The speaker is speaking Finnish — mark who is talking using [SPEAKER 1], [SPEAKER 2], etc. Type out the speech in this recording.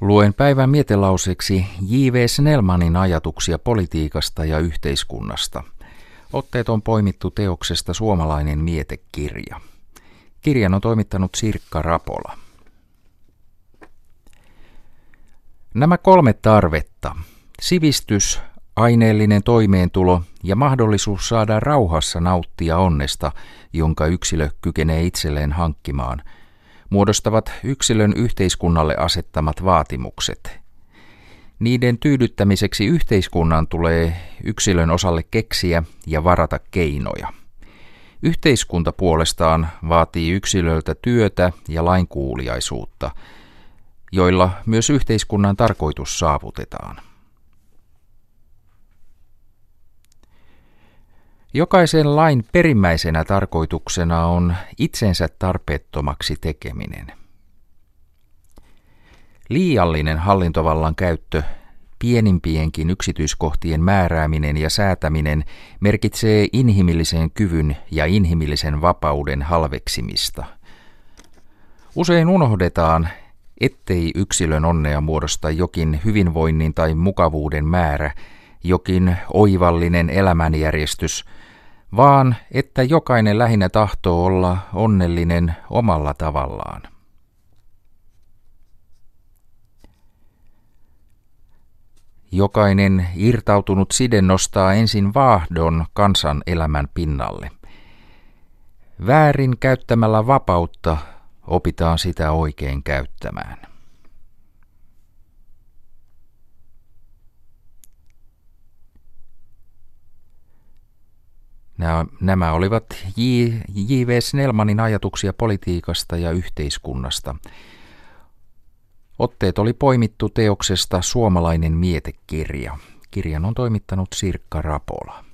[SPEAKER 1] Luen päivän mietelauseeksi J.V. Snellmanin ajatuksia politiikasta ja yhteiskunnasta. Otteet on poimittu teoksesta Suomalainen mietekirja. Kirjan on toimittanut Sirkka Rapola. Nämä kolme tarvetta, sivistys, aineellinen toimeentulo ja mahdollisuus saada rauhassa nauttia onnesta, jonka yksilö kykenee itselleen hankkimaan – muodostavat yksilön yhteiskunnalle asettamat vaatimukset. Niiden tyydyttämiseksi yhteiskunnan tulee yksilön osalle keksiä ja varata keinoja. Yhteiskunta puolestaan vaatii yksilöltä työtä ja lainkuuliaisuutta, joilla myös yhteiskunnan tarkoitus saavutetaan. Jokaisen lain perimmäisenä tarkoituksena on itsensä tarpeettomaksi tekeminen. Liiallinen hallintovallan käyttö, pienimpienkin yksityiskohtien määrääminen ja säätäminen merkitsee inhimillisen kyvyn ja inhimillisen vapauden halveksimista. Usein unohdetaan, ettei yksilön onnea muodosta jokin hyvinvoinnin tai mukavuuden määrä, jokin oivallinen elämänjärjestys – vaan että jokainen lähinnä tahtoo olla onnellinen omalla tavallaan. Jokainen irtautunut side nostaa ensin vaahdon kansan elämän pinnalle. Väärin käyttämällä vapautta opitaan sitä oikein käyttämään. Nämä, nämä olivat J.V. Snellmanin ajatuksia politiikasta ja yhteiskunnasta. Otteet oli poimittu teoksesta Suomalainen mietekirja. Kirjan on toimittanut Sirkka Rapola.